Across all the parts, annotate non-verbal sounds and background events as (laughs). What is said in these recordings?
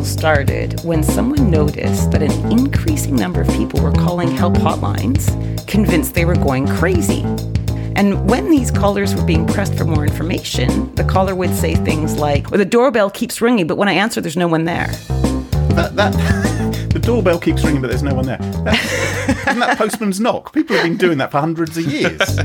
All started when someone noticed that an increasing number of people were calling help hotlines, convinced they were going crazy. And when these callers were being pressed for more information, the caller would say things like, well, the doorbell keeps ringing, but when I answer, there's no one there. That, that, (laughs) the doorbell keeps ringing, but there's no one there. That, (laughs) isn't that postman's knock? People have been doing that for hundreds of years.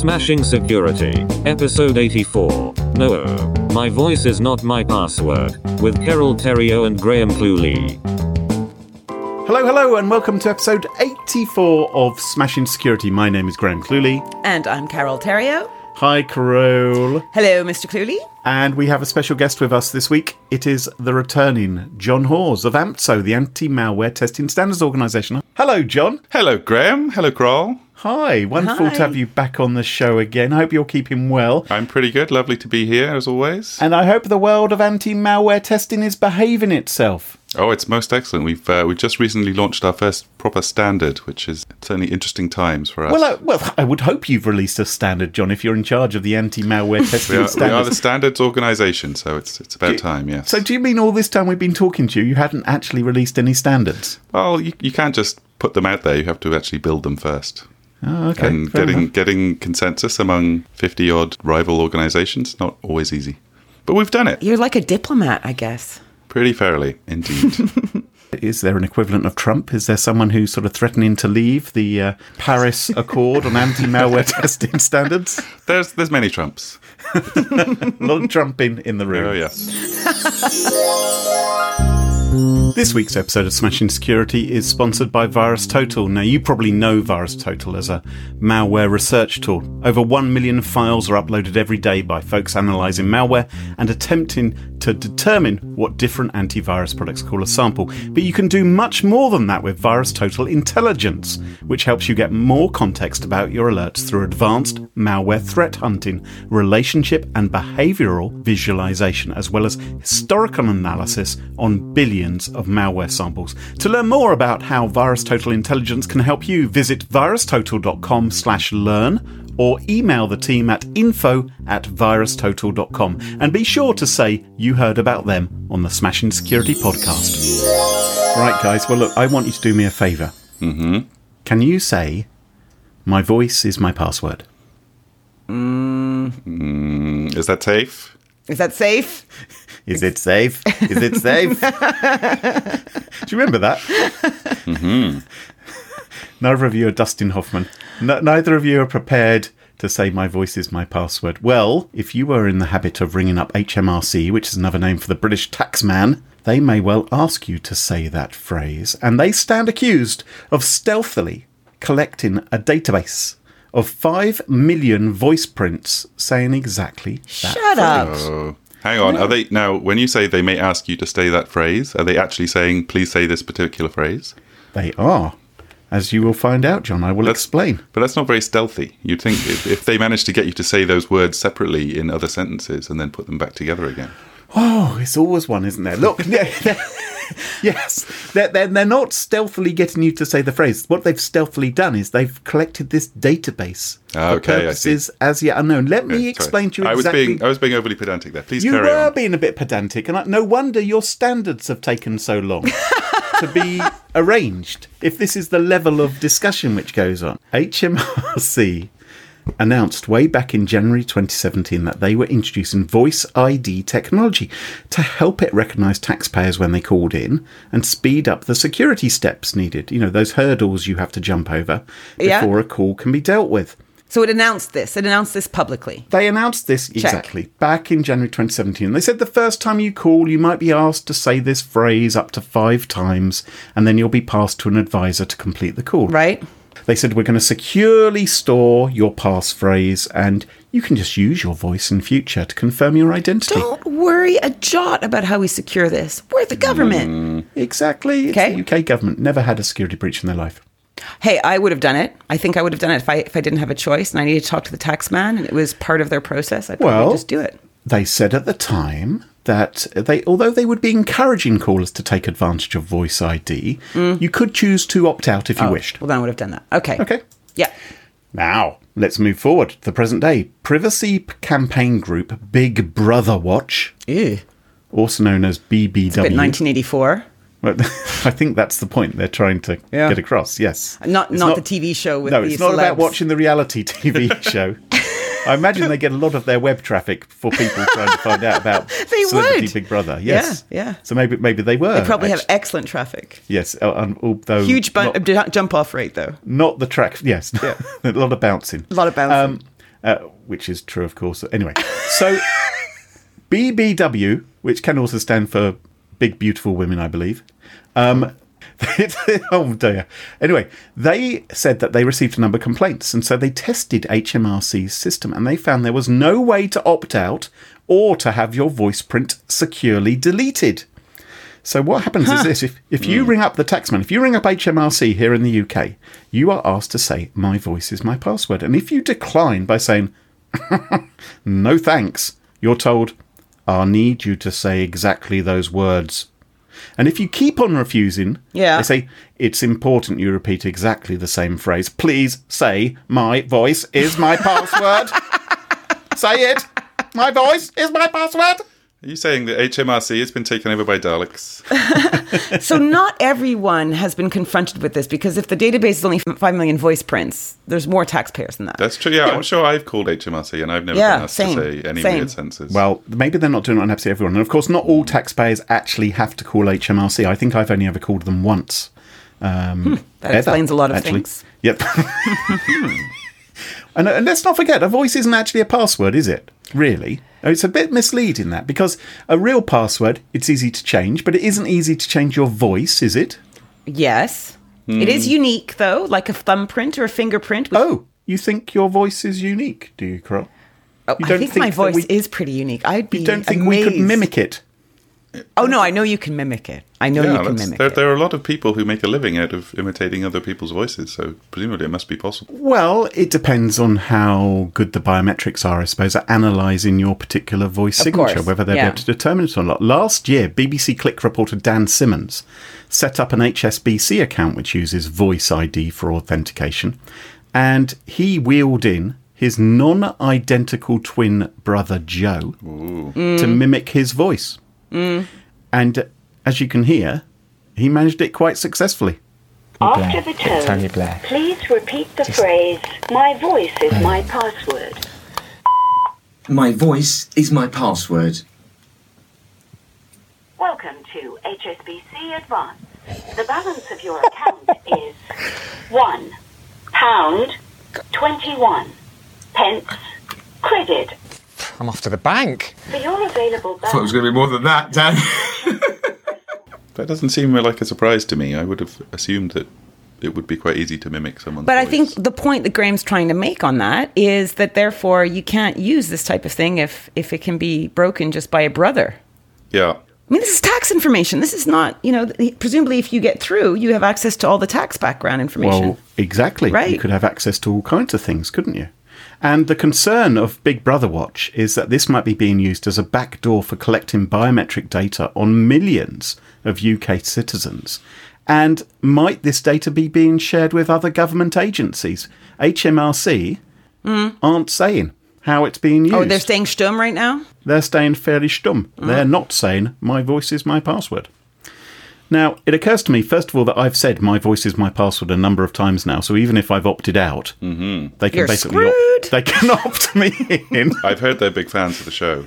Smashing Security, Episode 84. No, uh, my voice is not my password, with Carole Theriault and Graham Cluley. hello, hello, and welcome to episode 84 of Smashing Security. My name is Graham Cluley. And I'm Carole Theriault. Hi, Carol. Hello, Mr. Cluley. And we have a special guest with us this week. It is the returning John Hawes of AMTSO, the Anti Malware Testing Standards Organisation. Hello, John. Hello, Graham. Hello, Kroll. Hi, wonderful Hi. to have you back on the show again. I hope you're keeping well. I'm pretty good. Lovely to be here, as always. And I hope the world of anti malware testing is behaving itself. Oh, it's most excellent. We've uh, we've just recently launched our first proper standard, which is certainly interesting times for us. Well, I, well, I would hope you've released a standard, John, if you're in charge of the anti malware (laughs) testing we, are, we are standards. the standards organisation, so it's it's about time. Yes. so, do you mean all this time we've been talking to you, you hadn't actually released any standards? well, you, you can't just put them out there. You have to actually build them first. Oh, okay. and fair getting enough. getting consensus among fifty odd rival organisations not always easy, but we've done it You're like a diplomat, I guess. pretty fairly indeed. (laughs) Is there an equivalent of Trump? Is there someone who's sort of threatening to leave the uh, Paris Accord on anti malware (laughs) testing standards? there's there's many trumps. A (laughs) lot of Trumping in the room. Oh yes. This week's episode of Smashing Security is sponsored by VirusTotal. Now, you probably know VirusTotal as a malware research tool. Over 1 million files are uploaded every day by folks analysing malware and attempting to determine what different antivirus products call a sample. But you can do much more than that with VirusTotal Intelligence, which helps you get more context about your alerts through advanced malware threat hunting, relationship and behavioural visualization, as well as historical analysis on billions of malware samples. To learn more about how VirusTotal Intelligence can help you, visit virustotal.com slash learn or email the team at info at virustotal.com and be sure to say you heard about them on the Smashing Security podcast. Right, guys, well, look, I want you to do me a favour. Mm-hmm. Can you say, my voice is my password? Is that safe? Is that safe? Is it safe? Is it safe? (laughs) Do you remember that? Mm-hmm. Neither of you are Dustin Hoffman. N- neither of you are prepared to say my voice is my password. Well, if you were in the habit of ringing up HMRC, which is another name for the British taxman, they may well ask you to say that phrase, and they stand accused of stealthily collecting a database of 5 million voice prints saying exactly that Shut up. Oh, hang on. Are they now? When you say they may ask you to say that phrase, are they actually saying please say this particular phrase? They are. As you will find out, John, I will That's- explain. But that's not very stealthy. You'd think if, if they managed to get you to say those words separately in other sentences and then put them back together again. Oh, it's always one, isn't there? Look, (laughs) yes, they're, they're, they're not stealthily getting you to say the phrase. What they've stealthily done is they've collected this database Ah, for okay, I see. purposes as yet unknown. Let me explain to you I was exactly. being I was being overly pedantic there. Please you carry were on. being a bit pedantic, and I, no wonder your standards have taken so long (laughs) to be arranged. If this is the level of discussion which goes on, HMRC announced way back in January 2017 that they were introducing voice ID technology to help it recognise taxpayers when they called in and speed up the security steps needed. You know, those hurdles you have to jump over Yeah. before a call can be dealt with. So it announced this. It announced this publicly. They announced this exactly back in January 2017. They said the first time you call, you might be asked to say this phrase up to five times, and then you'll be passed to an advisor to complete the call. Right? They said we're going to securely store your passphrase, and you can just use your voice in future to confirm your identity. Don't worry a jot about how we secure this. We're the government. Mm, exactly. It's Okay. The UK government never had a security breach in their life. Hey, I would have done it. I think I would have done it if I if I didn't have a choice and I needed to talk to the tax man and it was part of their process. I'd probably just do it. They said at the time that they, although they would be encouraging callers to take advantage of Voice ID, you could choose to opt out if you oh, wished. Well, then I would have done that. Okay. Okay. Yeah. Now, let's move forward to the present day. Privacy campaign group Big Brother Watch, Ew. also known as BBW. Bit 1984. (laughs) I think that's the point they're trying to Yeah. get across. Yes, Not It's not, the TV show with no, it's not about watching the reality (laughs) TV show. I imagine they get a lot of their web traffic for people trying to find out about (laughs) They Celebrity would. Big Brother. Yes, Yeah, yeah. So maybe maybe they were. They probably have excellent traffic. yes, uh, although Huge bu- not, jump off rate though. not the track. Yes, yeah. a lot of bouncing. A lot of bouncing. Um, uh, which is true, of course. Anyway, so BBW, which can also stand for Big Beautiful Women, I believe. Um, (laughs) oh dear. Anyway, they said that they received a number of complaints, and so they tested HMRC's system, and they found there was no way to opt out or to have your voice print securely deleted. So what happens is this: if if you ring up the taxman, if you ring up HMRC here in the UK, you are asked to say, "My voice is my password," and if you decline by saying, (laughs) "No thanks," you're told, "I need you to say exactly those words." And if you keep on refusing, Yeah. they say it's important you repeat exactly the same phrase. Please say, "My voice is my (laughs) password." say it. My voice is my password. Are you saying that HMRC has been taken over by Daleks? (laughs) so not everyone has been confronted with this because if the database is only 5 million voice prints, there's more taxpayers than that. That's true. Yeah, I'm sure I've called HMRC and I've never Yeah, been asked same, to say any same. weird senses. Well, maybe they're not doing it on absolutely everyone. And of course, not all taxpayers actually have to call HMRC. I think I've only ever called them once. Um, That explains a lot of actually. things. Yep. (laughs) and, and let's not forget, a voice isn't actually a password, is it? Really? It's a bit misleading that because a real password, it's easy to change, but it isn't easy to change your voice, is it? Yes. It is hmm. unique though, like a thumbprint or a fingerprint. Oh, you think your voice is unique, do you, Carl? Oh, I don't think, think my voice we- is pretty unique. I'd be You don't think we could mimic it? Oh no, I know you can mimic it. I know yeah, you can mimic there, it. there are a lot of people who make a living out of imitating other people's voices, so presumably it must be possible. Well, it depends on how good the biometrics are, I suppose, at analysing your particular voice Of signature, course, whether they'll yeah. be able to determine it or not. Last year, BBC Click reporter Dan Simmons set up an HSBC account which uses Voice ID for authentication, and he wheeled in his non identical twin brother Joe to mimic his voice. And uh, as you can hear, he managed it quite successfully. After the tone, Tony Blair. please repeat the phrase, My voice is my password. My voice is my password. Welcome to HSBC Advance. The balance of your account (laughs) is one pound twenty-one pence credit. I'm off to the bank. For your available I thought it was going to be more than that, Dan. (laughs) That doesn't seem like a surprise to me. I would have assumed that it would be quite easy to mimic someone's But I think the point that Graham's trying to make on that is that therefore you can't use this type of thing if if it can be broken just by a brother. Yeah. I mean, this is tax information. This is not, you know, presumably if you get through, you have access to all the tax background information. Well, exactly. right You could have access to all kinds of things, couldn't you? And the concern of Big Brother Watch is that this might be being used as a backdoor for collecting biometric data on millions of UK citizens. And might this data be being shared with other government agencies? HMRC aren't saying how it's being used. Oh, they're staying stum right now? They're staying fairly stum. Mm. They're not saying my voice is my password. Now, it occurs to me, first of all, that I've said my voice is my password a number of times now. So even if I've opted out, mm-hmm. they can You're basically screwed. Opt, they can (laughs) opt me in. I've heard they're big fans of the show.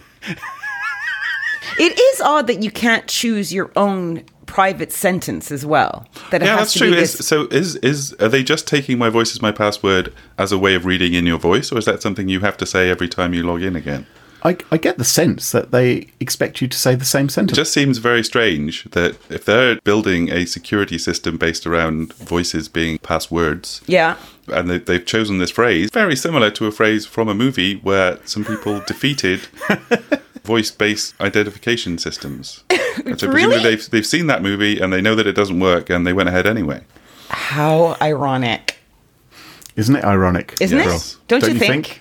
It is odd that you can't choose your own private sentence as well. That it Yeah, has that's to true. be Is, so is is are they just taking my voice as my password as a way of reading in your voice, or is that something you have to say every time you log in again? I, I get the sense that they expect you to say the same sentence. It sentence. just seems very strange that if they're building a security system based around voices being passwords, Yeah. and they, they've chosen this phrase, very similar to a phrase from a movie where some people (laughs) defeated voice-based identification systems. (laughs) And so presumably Really? they've they've seen that movie and they know that it doesn't work, and they went ahead anyway. How ironic. Isn't it ironic? Isn't it? Yes. Don't you think?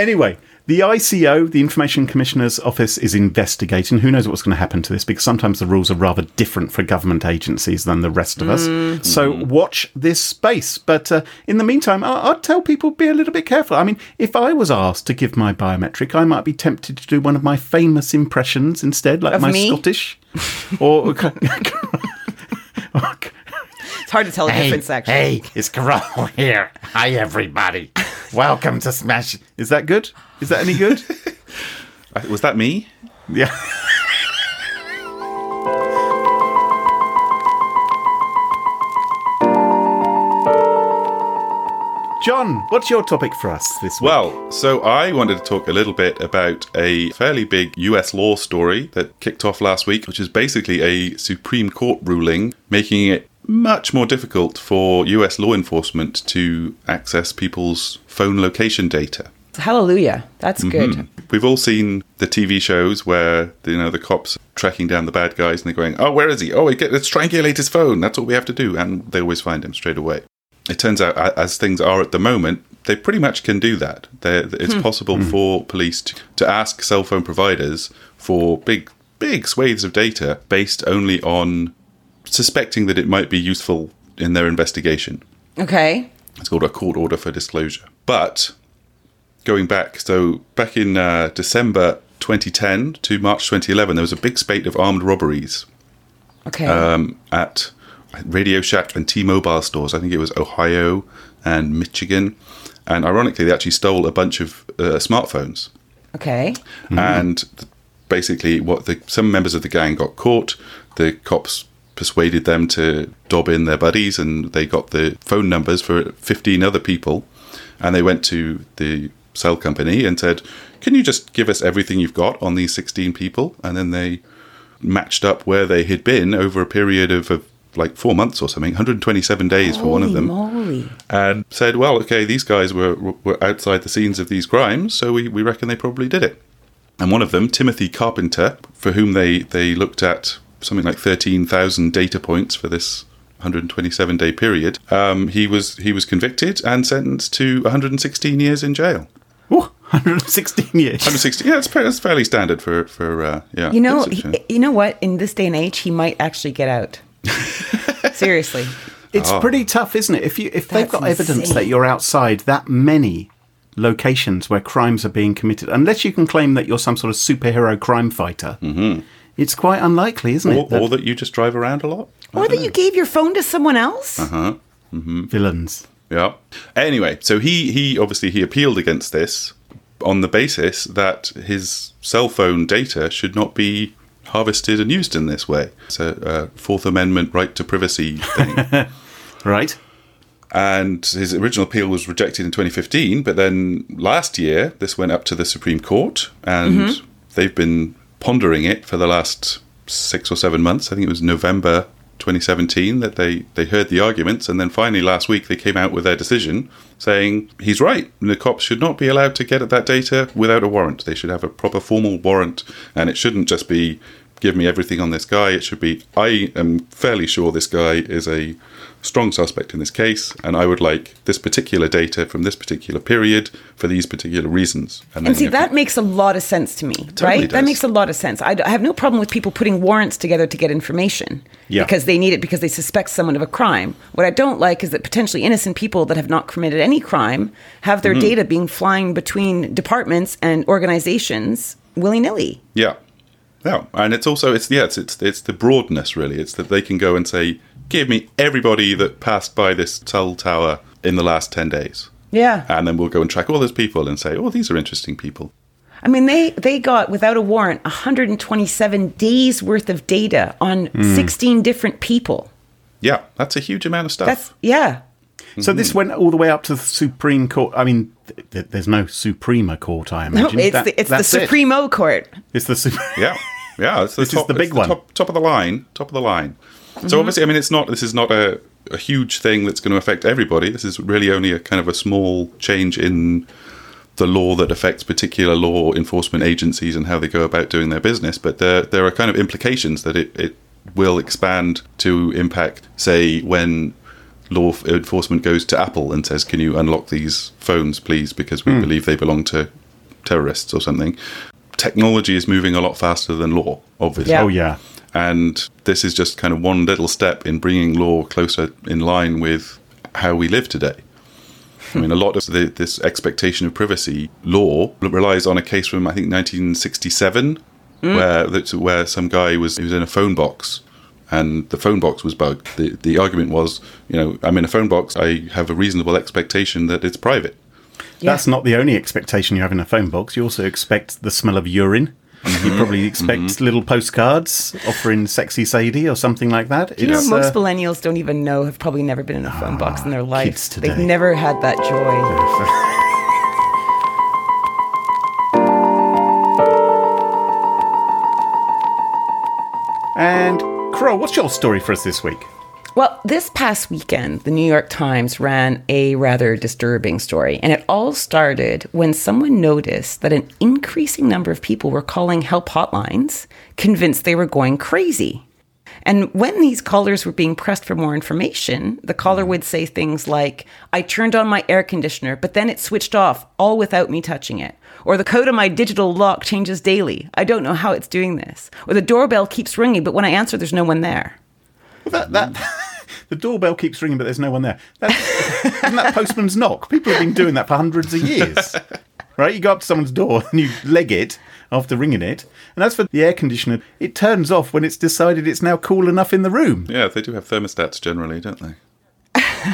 Anyway, the ICO, the Information Commissioner's Office, is investigating. Who knows what's going to happen to this? Because sometimes the rules are rather different for government agencies than the rest of us. So watch this space. But uh, in the meantime, I- I'd tell people be a little bit careful. I mean, if I was asked to give my biometric, I might be tempted to do one of my famous impressions instead, like Of my me? Scottish. (laughs) or. (laughs) It's hard to tell the difference, actually. Hey, it's Carol here. Hi, everybody. Welcome to Smash. Is that good? Is that any good? (laughs) Uh, Was that me? yeah. John, what's your topic for us this week? Well, so I wanted to talk a little bit about a fairly big US law story that kicked off last week, which is basically a Supreme Court ruling making it much more difficult for US law enforcement to access people's phone location data. Hallelujah. That's Mm-hmm. good. We've all seen the TV shows where you know the cops tracking down the bad guys and they're going, "Oh, where is he? Oh, we get, let's triangulate his phone. That's what we have to do," and they always find him straight away. It turns out, as things are at the moment, they pretty much can do that. They're, it's possible for police to, to ask cell phone providers for big, big swathes of data based only on suspecting that it might be useful in their investigation. Okay. It's called a court order for disclosure. But going back, so back in uh, December 2010 to March 2011, there was a big spate of armed robberies Okay. um, at Radio Shack and T-Mobile stores. I think it was Ohio and Michigan, and ironically, they actually stole a bunch of uh, smartphones. okay. And basically, what the some members of the gang got caught. The cops persuaded them to dob in their buddies, and they got the phone numbers for 15 other people. And they went to the cell company and said, "Can you just give us everything you've got on these 16 people?" And then they matched up where they had been over a period of, of like four months or something, 127 days for one of them Moly. and said, "Well, okay, these guys were were outside the scenes of these crimes, so we, we reckon they probably did it." And one of them, Timothy Carpenter, for whom they they looked at something like thirteen thousand data points for this 127 day period, um, he was he was convicted and sentenced to 116 years in jail. Ooh, 116 years. 116, yeah, it's, fa- that's fairly standard for for uh, yeah. You know, he, you know what? In this day and age, he might actually get out. (laughs) Seriously. It's Oh. pretty tough, isn't it? If you if they've That's got evidence that you're outside that many locations where crimes are being committed, unless you can claim that you're some sort of superhero crime fighter, it's quite unlikely, isn't or, it? That or that you just drive around a lot. Or that you gave your phone to someone else? Uh-huh. villains. Yeah. Anyway, so he he obviously he appealed against this on the basis that his cell phone data should not be harvested and used in this way. It's a, uh Fourth Amendment right to privacy thing. (laughs) Right? and his original appeal was rejected in 2015. But then last year, this went up to the Supreme Court, and they've been pondering it for the last six or seven months. I think it was November 2017 that they, they heard the arguments, and then finally last week they came out with their decision saying he's right. The cops should not be allowed to get at that data without a warrant. They should have a proper formal warrant, and it shouldn't just be give me everything on this guy. It should be, I am fairly sure this guy is a strong suspect in this case, and I would like this particular data from this particular period for these particular reasons. And then see, that can- makes a lot of sense to me, totally right? That makes a lot of sense. I, d- I have no problem with people putting warrants together to get information Yeah. because they need it because they suspect someone of a crime. What I don't like is that potentially innocent people that have not committed any crime have Mm-hmm. their data being flying between departments and organizations willy nilly. Yeah, yeah, and it's also it's yeah it's it's it's the broadness really. It's that they can go and say, give me everybody that passed by this cell tower in the last ten days, Yeah. and then we'll go and track all those people and say, oh, these are interesting people. I mean, they, they got, without a warrant, 127 days worth of data on Hmm. 16 different people. Yeah, that's a huge amount of stuff. That's, yeah. So this went all the way up to the Supreme Court. I mean, th- th- there's no Suprema Court, I No, imagine. it's That- the, it's the that's it. Court. It's the Supreme. yeah, yeah. It's the This is top, the it's big one. top, top of the line, top of the line. So obviously, I mean, it's not. This is not a, a huge thing that's going to affect everybody. This is really only a kind of a small change in the law that affects particular law enforcement agencies and how they go about doing their business. But there there are kind of implications that it, it will expand to impact, say, when law enforcement goes to Apple and says, "Can you unlock these phones, please, because we hmm. believe they belong to terrorists or something." Technology is moving a lot faster than law, obviously. Yeah. Oh, yeah. And this is just kind of one little step in bringing law closer in line with how we live today. I mean, a lot of the, this expectation of privacy law relies on a case from I think 1967, mm. where that's where some guy was he was in a phone box, and the phone box was bugged. The the argument was, you know, I'm in a phone box. I have a reasonable expectation that it's private. That's not the only expectation you have in a phone box. You also expect the smell of urine. Mm-hmm. You probably expect little postcards offering sexy Sadie or something like that. You know, most uh, millennials don't even know, have probably never been in a phone box in their life. kids today. They've never had that joy. (laughs) and Crow, what's your story for us this week? Well, this past weekend, the New York Times ran a rather disturbing story, and it all started when someone noticed that an increasing number of people were calling help hotlines, convinced they were going crazy. And when these callers were being pressed for more information, the caller would say things like, I turned on my air conditioner, but then it switched off, all without me touching it. Or the code on my digital lock changes daily. I don't know how it's doing this. Or the doorbell keeps ringing, but when I answer, there's no one there. Well, that, that (laughs) the doorbell keeps ringing, but there's no one there. That, isn't that postman's knock? People have been doing that for hundreds of years, right? You go up to someone's door and you leg it after ringing it, and as for the air conditioner, it turns off when it's decided it's now cool enough in the room. Yeah, they do have thermostats generally, don't they?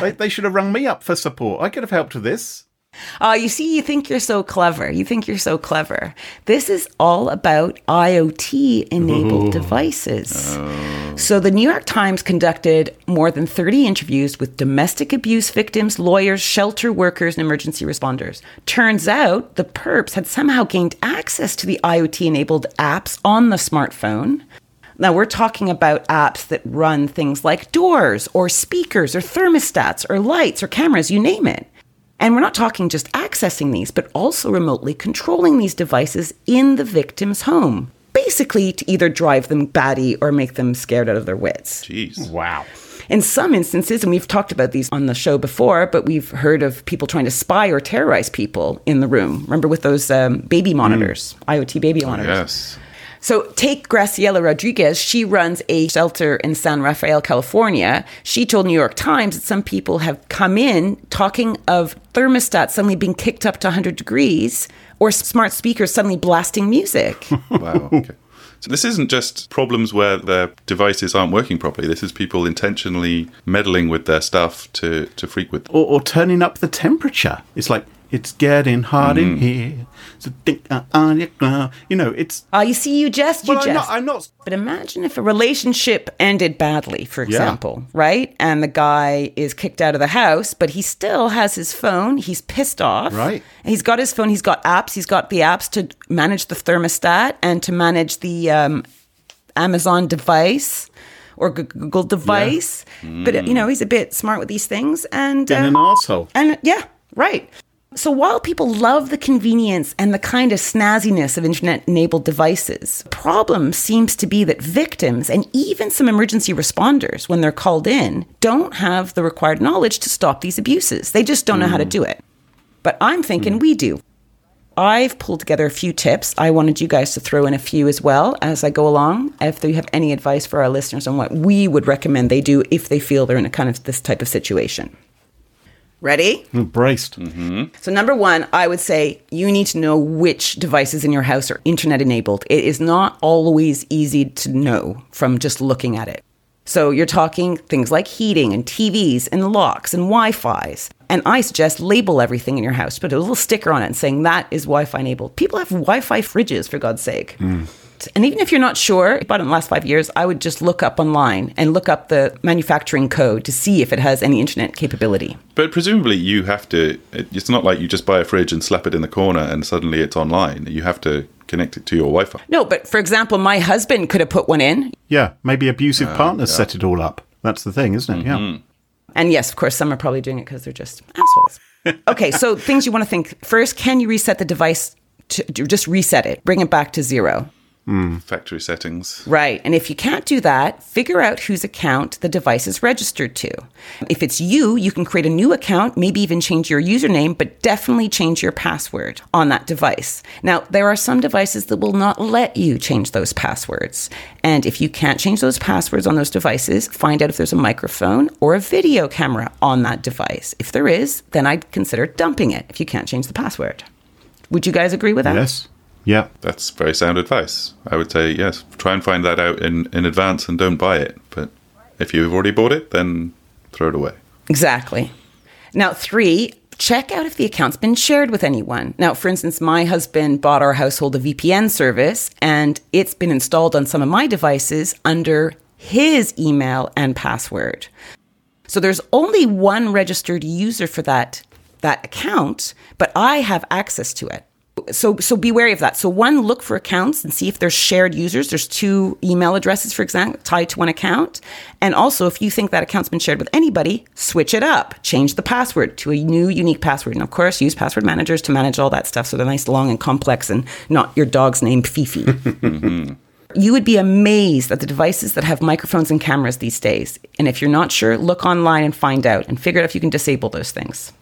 They, they should have rung me up for support. I could have helped with this. Uh, you see, you think you're so clever. You think you're so clever. This is all about IoT enabled devices. So, the New York Times conducted more than 30 interviews with domestic abuse victims, lawyers, shelter workers, and emergency responders. Turns out the perps had somehow gained access to the IoT enabled apps on the smartphone. Now, we're talking about apps that run things like doors or speakers or thermostats or lights or cameras, you name it. And we're not talking just accessing these, but also remotely controlling these devices in the victim's home. Basically, to either drive them batty or make them scared out of their wits. Jeez. Wow. In some instances, and we've talked about these on the show before, but we've heard of people trying to spy or terrorize people in the room. Remember with those um, baby monitors, IoT baby monitors? Yes. So take Graciela Rodriguez. She runs a shelter in San Rafael, California. She told New York Times that some people have come in talking of thermostats suddenly being kicked up to 100 degrees or smart speakers suddenly blasting music. (laughs) Wow. Okay. So this isn't just problems where their devices aren't working properly. This is people intentionally meddling with their stuff to, to freak with. Or, or turning up the temperature. It's like, it's getting hot in mm. here. So think uh, on your ground. You know, it's. Ah, you see, you jest, you Well, I'm not, I'm not. But imagine if a relationship ended badly, for example, right? And the guy is kicked out of the house, but he still has his phone. He's pissed off. Right. He's got his phone. He's got apps. He's got the apps to manage the thermostat and to manage the um, Amazon device or Google device. But, you know, he's a bit smart with these things. And, Being um, an arsehole. and yeah, right. So while people love the convenience and the kind of snazziness of internet enabled devices, the problem seems to be that victims and even some emergency responders, when they're called in, don't have the required knowledge to stop these abuses. They just don't know how to do it. But I'm thinking hmm. we do. I've pulled together a few tips. I wanted you guys to throw in a few as well as I go along. If you have any advice for our listeners on what we would recommend they do if they feel they're in a kind of this type of situation. Ready? I'm braced. Mm-hmm. So, number one, I would say you need to know which devices in your house are internet enabled. It is not always easy to know from just looking at it. So, you're talking things like heating and TVs and locks and Wi Fi's. And I suggest label everything in your house, put a little sticker on it saying that is Wi Fi enabled. People have Wi Fi fridges, for God's sake. Mm. And even if you're not sure about it in the last five years, I would just look up online and look up the manufacturing code to see if it has any internet capability. But presumably, you have to. It's not like you just buy a fridge and slap it in the corner and suddenly it's online. You have to connect it to your Wi-Fi. No, but for example, my husband could have put one in. Yeah, maybe abusive oh, partners set it all up. That's the thing, isn't it? Yeah. Mm-hmm. And yes, of course, some are probably doing it because they're just assholes. (laughs) okay, so things you want to think first can you reset the device to to just reset it, bring it back to zero? Factory settings. Right. And if you can't do that, figure out whose account the device is registered to. If it's you, you can create a new account, maybe even change your username, but definitely change your password on that device. Now, there are some devices that will not let you change those passwords. And if you can't change those passwords on those devices, find out if there's a microphone or a video camera on that device. If there is, then I'd consider dumping it if you can't change the password. Would you guys agree with that? Yes. Yeah. That's very sound advice. I would say yes. Try and find that out in, in advance and don't buy it. But if you've already bought it, then throw it away. Exactly. Now, three, check out if the account's been shared with anyone. Now, for instance, my husband bought our household a VPN service and it's been installed on some of my devices under his email and password. So there's only one registered user for that that account, but I have access to it. So so be wary of that. So one, look for accounts and see if there's shared users. There's two email addresses, for example, tied to one account. And also, if you think that account's been shared with anybody, switch it up. Change the password to a new unique password. And of course, use password managers to manage all that stuff so they're nice, long, and complex and not your dog's name Fifi. (laughs) You would be amazed at the devices that have microphones and cameras these days. And if you're not sure, look online and find out and figure out if you can disable those things.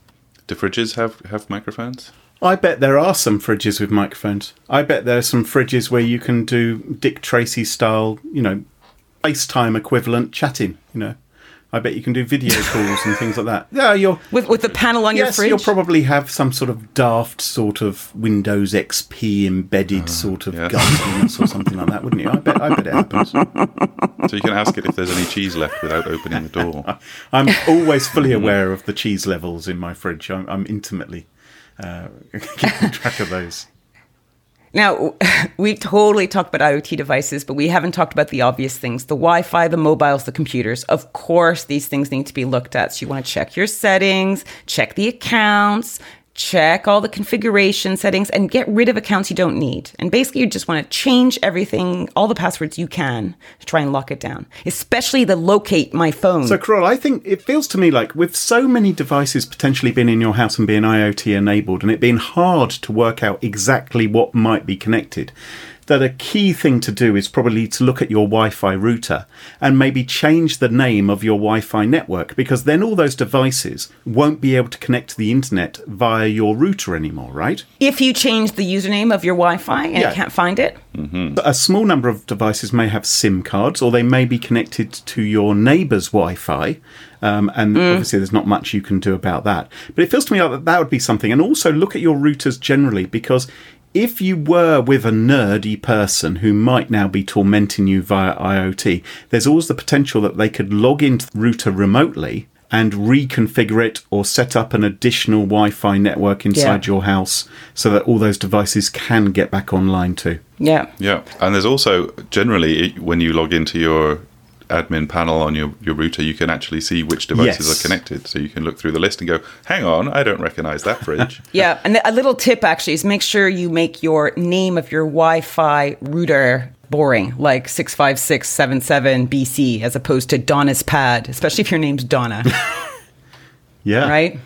Do fridges have, have microphones? I bet there are some fridges with microphones. I bet there are some fridges where you can do Dick Tracy style, you know, FaceTime equivalent chatting, you know. I bet you can do video (laughs) calls and things like that. Yeah, you're With, with the panel on your yes, fridge? you'll probably have some sort of daft sort of Windows XP embedded ah, sort of yeah. governance or something like that, wouldn't you? I bet I bet it happens. (laughs) So you can ask it if there's any cheese left without opening the door. (laughs) I'm always fully aware of the cheese levels in my fridge. I'm, I'm intimately uh, (laughs) keeping track of those. Now, (laughs) we've totally talked about IoT devices, but we haven't talked about the obvious things the Wi Fi, the mobiles, the computers. Of course, these things need to be looked at. So you want to check your settings, check the accounts, check all the configuration settings, and get rid of accounts you don't need. And basically, you just want to change everything, all the passwords you can to try and lock it down, especially the locate my phone. So, Carol, I think it feels to me like with so many devices potentially being in your house and being IoT enabled, and it being hard to work out exactly what might be connected, that a key thing to do is probably to look at your Wi Fi router and maybe change the name of your Wi Fi network because then all those devices won't be able to connect to the internet via your router anymore, right? if you change the username of your Wi Fi and Yeah. you can't find it, A small number of devices may have SIM cards, or they may be connected to your neighbour's Wi-Fi, um, and obviously there's not much you can do about that. But it feels to me like that, that would be something. And also look at your routers generally, because if you were with a nerdy person who might now be tormenting you via IoT, there's always the potential that they could log into the router remotely and reconfigure it or set up an additional Wi-Fi network inside Yeah. your house so that all those devices can get back online too. yeah. Yeah, and there's also generally when you log into your admin panel on your, your router, you can actually see which devices Yes. are connected. So you can look through the list and go, "Hang on, I don't recognize that fridge." (laughs) Yeah, and a little tip actually is make sure you make your name of your Wi-Fi router boring, like six five six seven seven BC, as opposed to Donna's pad, especially if your name's Donna, (laughs) Yeah. right?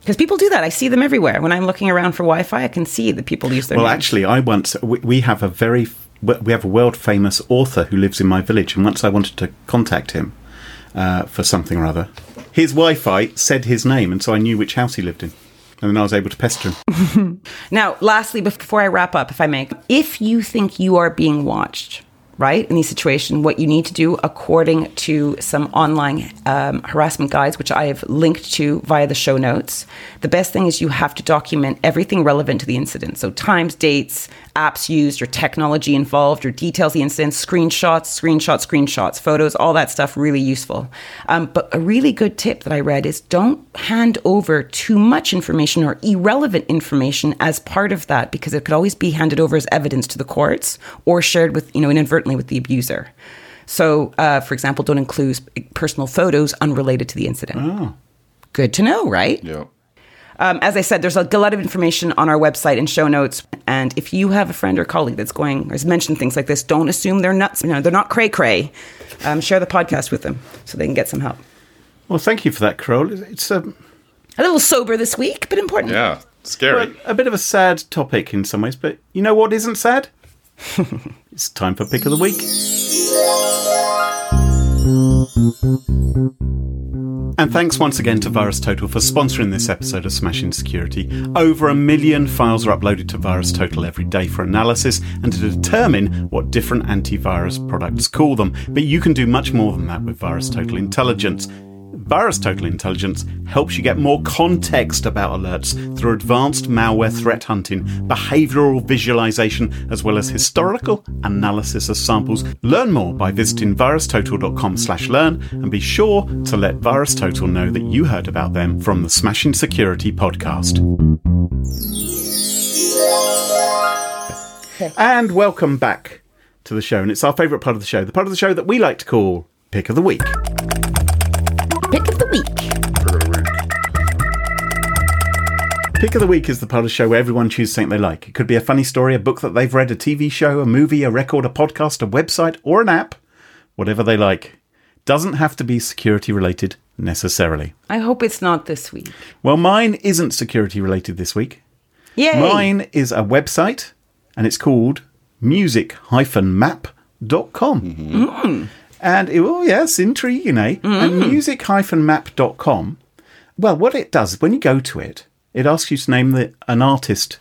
Because people do that. I see them everywhere. When I'm looking around for Wi-Fi, I can see that people use their Well, names. actually, I once we, we have a very we have a world famous author who lives in my village, and once I wanted to contact him uh, for something or other, his Wi-Fi said his name, and so I knew which house he lived in, and then I was able to pester him. (laughs) Now, lastly, before I wrap up, if I may, if you think you are being watched, right, in these situations, what you need to do, according to some online um, harassment guides, which I have linked to via the show notes, the best thing is you have to document everything relevant to the incident. So, times, dates, apps used, or technology involved, or details the incident, screenshots, screenshots, screenshots, photos, all that stuff, really useful. Um, but a really good tip that I read is don't hand over too much information or irrelevant information as part of that because it could always be handed over as evidence to the courts or shared with, you know, inadvertently with the abuser. So, uh, for example, don't include personal photos unrelated to the incident. Good to know, right? Yeah. Um, as I said, there's a lot of information on our website and show notes. And if you have a friend or colleague that's going or has mentioned things like this, don't assume they're nuts. You know, they're not cray cray. Um, share the podcast with them so they can get some help. Well, thank you for that, Carol. It's a, A little sober this week, but important. Yeah. Scary. a bit of a sad topic in some ways, but you know what isn't sad? (laughs) it's time for pick of the week. And thanks once again to VirusTotal for sponsoring this episode of Smashing Security. Over a million files are uploaded to VirusTotal every day for analysis and to determine what different antivirus products call them. But you can do much more than that with VirusTotal Intelligence. VirusTotal Intelligence helps you get more context about alerts through advanced malware threat hunting, behavioral visualization, as well as historical analysis of samples. Learn more by visiting virustotal.com/learn and be sure to let VirusTotal know that you heard about them from the Smashing Security podcast. And welcome back to the show, and it's our favourite part of the show, the part of the show that we like to call Pick of the Week. Pick of the week is the part of the show where everyone chooses something they like. It could be a funny story, a book that they've read, a TV show, a movie, a record, a podcast, a website, or an app. Whatever they like. Doesn't have to be security related necessarily. I hope it's not this week. Well, mine isn't security related this week. Yay! Mine is a website and it's called music-map.com. And it, oh yes, intriguing, eh? And music-map.com. Well, what it does when you go to it, it asks you to name the, an artist,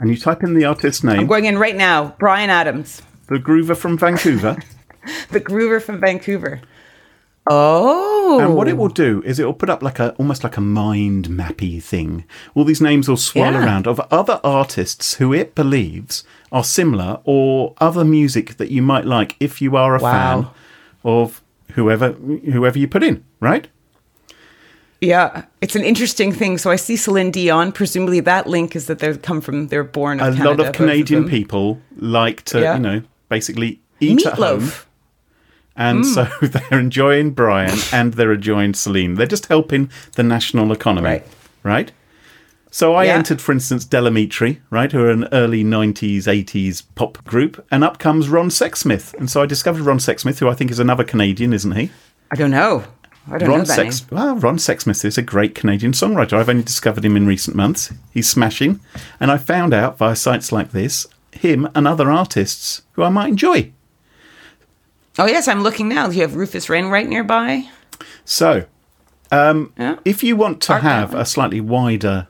and you type in the artist's name, I'm going in right now. Bryan Adams, the Groover from Vancouver, (laughs) the groover from Vancouver. Oh. and what it oh. will do is it will put up like a almost like a mind mappy thing. All these names will swirl Yeah. around of other artists who it believes are similar or other music that you might like if you are a Wow. fan of whoever whoever you put in, right? Yeah, it's an interesting thing. So I see Celine Dion. Presumably, that link is that they come from they're born. a Of lot of Canadian them. people like to, Yeah. you know, basically eat at home. And Mm. so (laughs) they're enjoying Brian and they're enjoying Celine. They're just helping the national economy. Right. Right? So I Yeah. entered, for instance, Del Amitri, right, who are an early 90s, 80s pop group, and up comes Ron Sexsmith. And so I discovered Ron Sexsmith, who I think is another Canadian, isn't he? I don't know. I don't know Ron that Sex- name. well, Ron Sexsmith is a great Canadian songwriter. I've only discovered him in recent months. He's smashing. And I found out via sites like this him and other artists who I might enjoy. Oh yes, I'm looking now. Do You have Rufus Wainwright nearby. So, um, Yeah. if you want to Art have a slightly wider.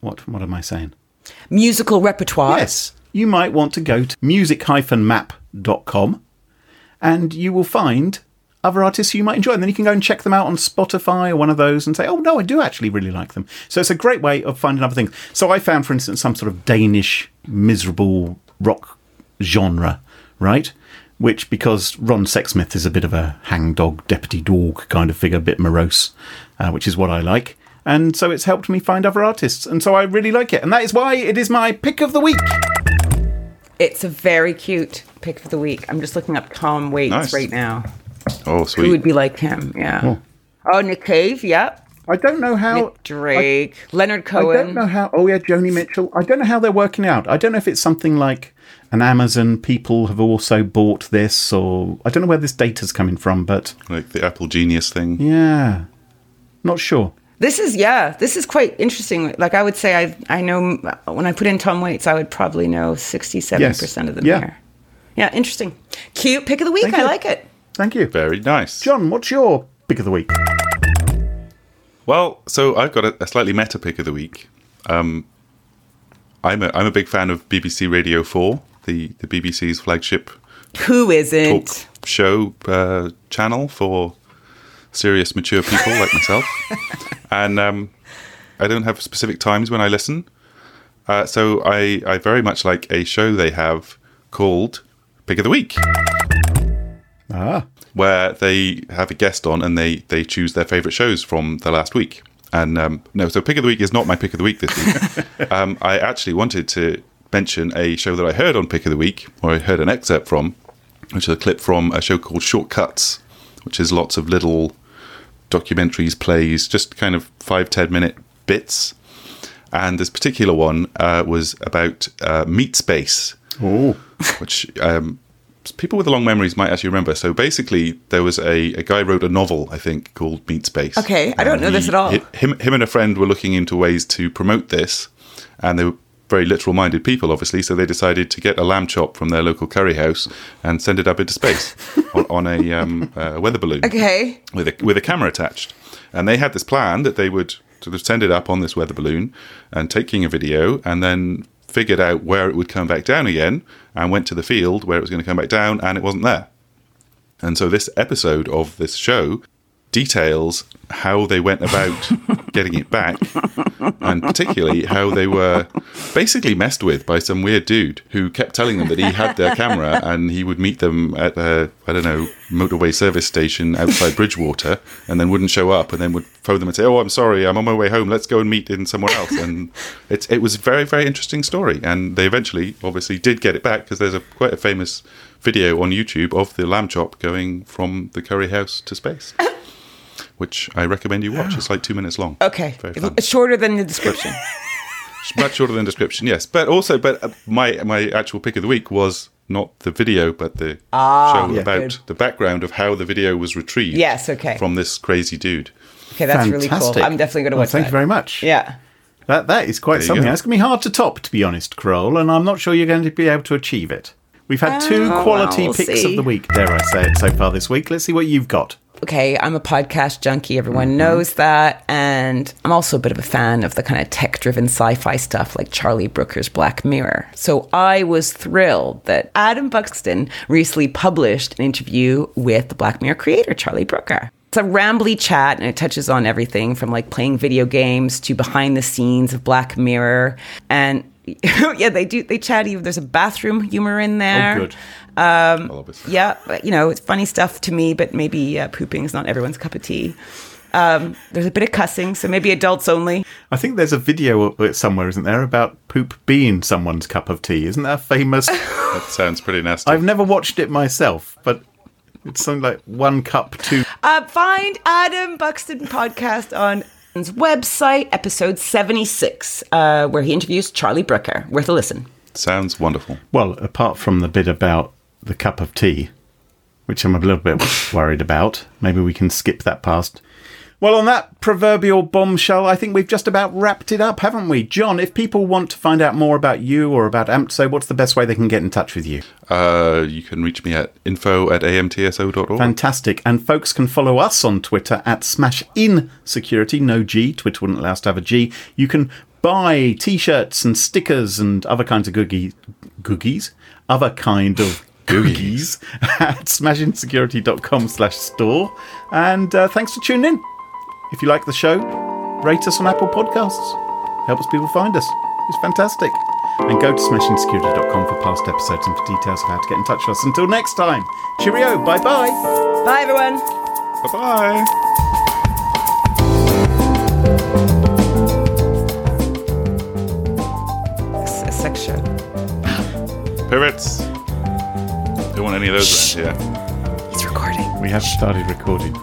What, what am I saying? Musical repertoire. Yes, you might want to go to music-map.com and you will find other artists you might enjoy. And then you can go and check them out on Spotify or one of those and say, oh, no, I do actually really like them. So it's a great way of finding other things. So I found, for instance, some sort of Danish miserable rock genre, right? Which, because Ron Sexsmith is a bit of a hangdog, deputy dog kind of figure, a bit morose, uh, which is what I like. And so it's helped me find other artists. And so I really like it. And that is why it is my pick of the week. It's a very cute pick of the week. I'm just looking up Tom Waits Nice. right now. Oh, sweet. Who would be like him? Yeah. Oh. oh, Nick Cave. Yep. I don't know how. Nick Drake. Leonard Cohen. I don't know how. Oh yeah, Joni Mitchell. I don't know how they're working out. I don't know if it's something like an Amazon people have also bought this, or I don't know where this data's coming from. But Like the Apple Genius thing. yeah, not sure. This is yeah. This is quite interesting. Like I would say, I I know when I put in Tom Waits, I would probably know sixty-seven percent of them Yeah. here. Yeah, interesting. Cute pick of the week. Thank I you. like it. Thank you. Very nice. John, what's your pick of the week? Well, so I've got a, a slightly meta pick of the week. Um, I'm a I'm a big fan of BBC Radio Four, the the BBC's flagship Who isn't? talk show uh, channel for serious, mature people like myself. (laughs) And um, I don't have specific times when I listen. Uh, so I, I very much like a show they have called Pick of the Week, Ah, where they have a guest on and they, they choose their favourite shows from the last week. And um, no, so Pick of the Week is not my Pick of the Week this week. (laughs) um, I actually wanted to mention a show that I heard on Pick of the Week, or I heard an excerpt from, which is a clip from a show called Shortcuts, which is lots of little documentaries, plays, just kind of five, ten minute bits. And this particular one uh, was about uh, Meat Space, oh, which um, people with long memories might actually remember. So basically, there was a, a guy wrote a novel, I think, called Meat Space. Okay, I don't know this at all. Him, him and a friend were looking into ways to promote this, and they were very literal minded people, obviously. So they decided to get a lamb chop from their local curry house and send it up into space (laughs) on, on a um, uh, weather balloon Okay. with a with a camera attached. And they had this plan that they would sort of send it up on this weather balloon and taking a video, and then figured out where it would come back down again, and went to the field where it was going to come back down, and it wasn't there. And so this episode of this show details how they went about (laughs) getting it back, and particularly how they were basically messed with by some weird dude who kept telling them that he had their camera and he would meet them at a I don't know motorway service station outside Bridgewater, and then wouldn't show up, and then would phone them and say, "Oh, I'm sorry, I'm on my way home. Let's go and meet in somewhere else." And (laughs) it's it was a very very interesting story, and they eventually obviously did get it back because there's a quite a famous video on YouTube of the lamb chop going from the curry house to space. (laughs) Which I recommend you watch. It's like two minutes long. Okay. It's shorter than the description. (laughs) Much shorter than the description, yes. But also, but uh, my my actual pick of the week was not the video, but the show Yeah. about Good. the background of how the video was retrieved. Yes, okay. From this crazy dude. Okay, that's really cool. I'm definitely going to Well, watch Thank that. you very much. Yeah. That that is quite There something. go. That's going to be hard to top, to be honest, Carole, and I'm not sure you're going to be able to achieve it. We've had two Oh, quality well, we'll picks see. of the week, dare I say it, so far this week. Let's see what you've got. okay, I'm a podcast junkie. Everyone mm-hmm. knows that. And I'm also a bit of a fan of the kind of tech driven sci fi stuff like Charlie Brooker's Black Mirror. So I was thrilled that Adam Buxton recently published an interview with the Black Mirror creator, Charlie Brooker. It's a rambly chat and it touches on everything from like playing video games to behind the scenes of Black Mirror. And (laughs) yeah, they do, they chat even. There's a bathroom humor in there. Oh, good. Um, Well, (laughs) obviously. Yeah, but, you know, it's funny stuff to me, but maybe uh, pooping is not everyone's cup of tea. Um, there's a bit of cussing, so maybe adults only. I think there's a video uh, somewhere, isn't there, about poop being someone's cup of tea? Isn't that famous? (laughs) That sounds pretty nasty. I've never watched it myself, but it's something like one cup, two. Uh, find Adam Buxton podcast on his website, episode 76, uh, where he interviews Charlie Brooker. Worth a listen. Sounds wonderful. Well, apart from the bit about the cup of tea, which I'm a little bit worried about, maybe we can skip that past. Well, on that proverbial bombshell, I think we've just about wrapped it up, haven't we? John, if people want to find out more about you or about AMTSO, what's the best way they can get in touch with you? Uh, you can reach me at info at amtso.org. Fantastic. And folks can follow us on Twitter at Smash In Security, no G. Twitter wouldn't allow us to have a G. You can buy t-shirts and stickers and other kinds of googie, googies, other kind of googies (laughs) at smashinsecurity.com slash store. And uh, thanks for tuning in. If you like the show, rate us on Apple Podcasts. Helps people find us. It's fantastic. And go to smashinsecurity.com for past episodes and for details of how to get in touch with us. Until next time, cheerio, bye bye. Bye, everyone. Bye bye. It's sex show. Pivots. Don't want any of those around here. He's recording. We have started recording.